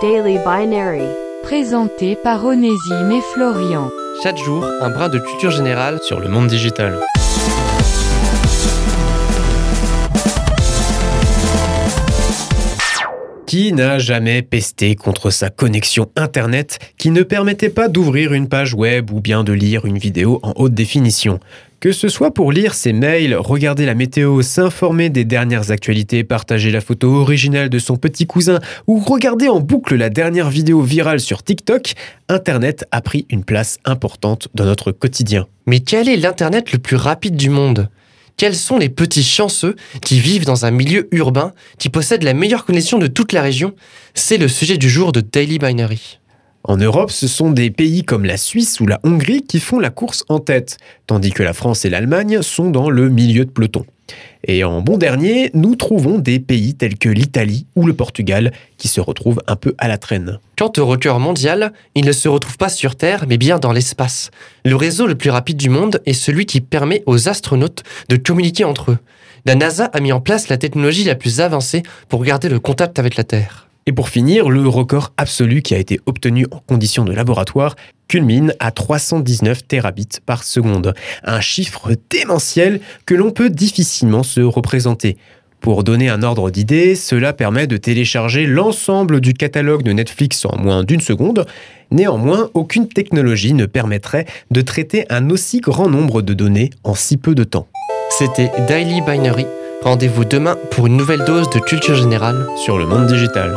Daily Binary. Présenté par Onésime et Florian. Chaque jour, un brin de culture générale sur le monde digital. Qui n'a jamais pesté contre sa connexion Internet qui ne permettait pas d'ouvrir une page web ou bien de lire une vidéo en haute définition? Que ce soit pour lire ses mails, regarder la météo, s'informer des dernières actualités, partager la photo originale de son petit cousin ou regarder en boucle la dernière vidéo virale sur TikTok, Internet a pris une place importante dans notre quotidien. Mais quel est l'Internet le plus rapide du monde? Quels sont les petits chanceux qui vivent dans un milieu urbain, qui possèdent la meilleure connexion de toute la région? C'est le sujet du jour de Daily Binary. En Europe, ce sont des pays comme la Suisse ou la Hongrie qui font la course en tête, tandis que la France et l'Allemagne sont dans le milieu de peloton. Et en bon dernier, nous trouvons des pays tels que l'Italie ou le Portugal qui se retrouvent un peu à la traîne. Quant au record mondial, il ne se retrouve pas sur Terre, mais bien dans l'espace. Le réseau le plus rapide du monde est celui qui permet aux astronautes de communiquer entre eux. La NASA a mis en place la technologie la plus avancée pour garder le contact avec la Terre. Et pour finir, le record absolu qui a été obtenu en conditions de laboratoire culmine à 319 terabits par seconde, un chiffre démentiel que l'on peut difficilement se représenter. Pour donner un ordre d'idée, cela permet de télécharger l'ensemble du catalogue de Netflix en moins d'une seconde. Néanmoins, aucune technologie ne permettrait de traiter un aussi grand nombre de données en si peu de temps. C'était Daily Binary Rendez-vous demain pour une nouvelle dose de culture générale sur le monde digital.